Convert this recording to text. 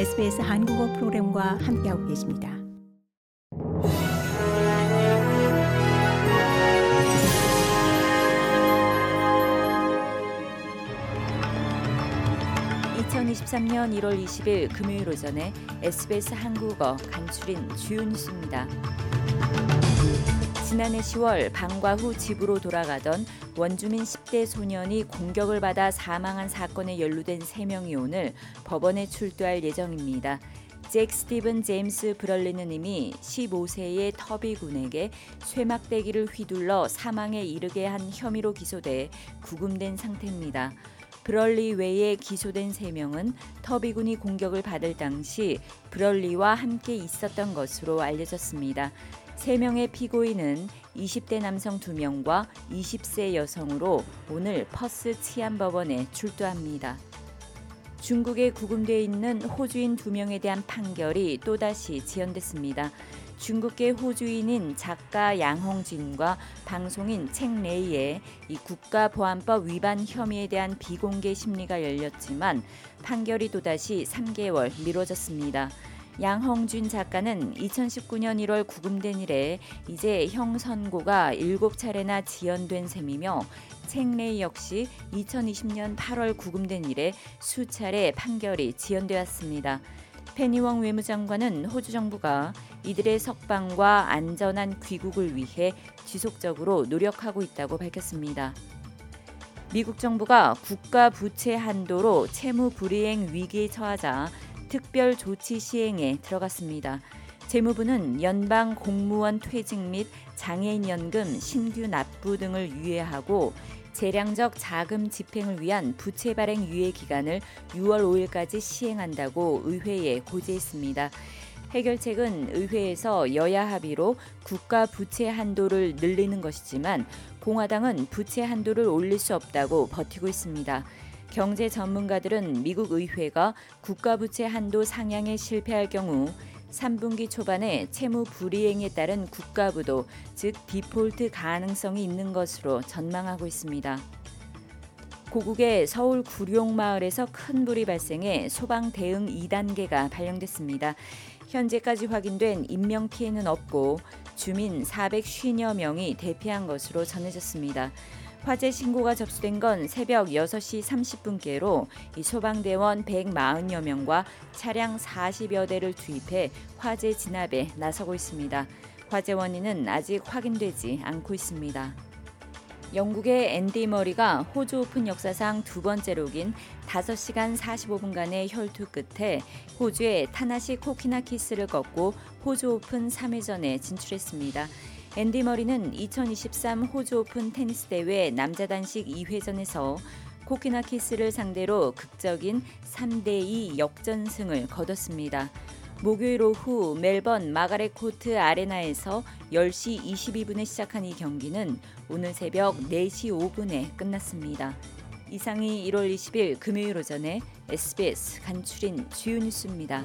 SBS 한국어 프로그램과 함께하고 계십니다. (2023년 1월 20일) 금요일 오전에 SBS 한국어 간추린 주요 뉴스입니다. 지난해 10월 방과 후 집으로 돌아가던 원주민 10대 소년이 공격을 받아 사망한 사건에 연루된 3명이 오늘 법원에 출두할 예정입니다. 잭 스티븐 제임스 브럴리는 이미 15세의 터비 군에게 쇠막대기를 휘둘러 사망에 이르게 한 혐의로 기소돼 구금된 상태입니다. 브럴리 외에 기소된 3명은 터비 군이 공격을 받을 당시 브럴리와 함께 있었던 것으로 알려졌습니다. 3명의 피고인은 20대 남성 2명과 20세 여성으로 오늘 퍼스 치안법원에 출두합니다. 중국에 구금돼 있는 호주인 2명에 대한 판결이 또다시 지연됐습니다. 중국계 호주인인 작가 양홍진과 방송인 책레이의 이 국가보안법 위반 혐의에 대한 비공개 심리가 열렸지만 판결이 또다시 3개월 미뤄졌습니다. 양홍준 작가는 2019년 1월 구금된 이래 이제 형 선고가 7차례나 지연된 셈이며 책레이 역시 2020년 8월 구금된 이래 수차례 판결이 지연되었습니다. 페니웡 외무장관은 호주 정부가 이들의 석방과 안전한 귀국을 위해 지속적으로 노력하고 있다고 밝혔습니다. 미국 정부가 국가 부채 한도로 채무 불이행 위기에 처하자 특별 조치 시행에 들어갔습니다. 재무부는 연방 공무원 퇴직 및 장애인 연금 신규 납부 등을 유예하고 재량적 자금 집행을 위한 부채 발행 유예 기간을 6월 5일까지 시행한다고 의회에 고지했습니다. 해결책은 의회에서 여야 합의로 국가 부채 한도를 늘리는 것이지만 공화당은 부채 한도를 올릴 수 없다고 버티고 있습니다. 경제 전문가들은 미국 의회가 국가 부채 한도 상향에 실패할 경우 3분기 초반에 채무 불이행에 따른 국가부도 즉 디폴트 가능성이 있는 것으로 전망하고 있습니다. 고국의 서울 구룡마을에서 큰 불이 발생해 소방 대응 2단계가 발령됐습니다. 현재까지 확인된 인명 피해는 없고 주민 450여 명이 대피한 것으로 전해졌습니다. 화재 신고가 접수된 건 새벽 6시 30분께로 이 소방대원 140여 명과 차량 40여 대를 투입해 화재 진압에 나서고 있습니다. 화재 원인은 아직 확인되지 않고 있습니다. 영국의 앤디 머리가 호주 오픈 역사상 두 번째로 긴 5시간 45분간의 혈투 끝에 호주의 타나시 코키나키스를 꺾고 호주 오픈 3회전에 진출했습니다. 앤디 머리는 2023 호주 오픈 테니스 대회 남자 단식 2회전에서 코키나키스를 상대로 극적인 3대2 역전승을 거뒀습니다. 목요일 오후 멜번 마가렛 코트 아레나에서 10시 22분에 시작한 이 경기는 오늘 새벽 4시 5분에 끝났습니다. 이상이 1월 20일 금요일 오전에 SBS 간추린 주요 뉴스입니다.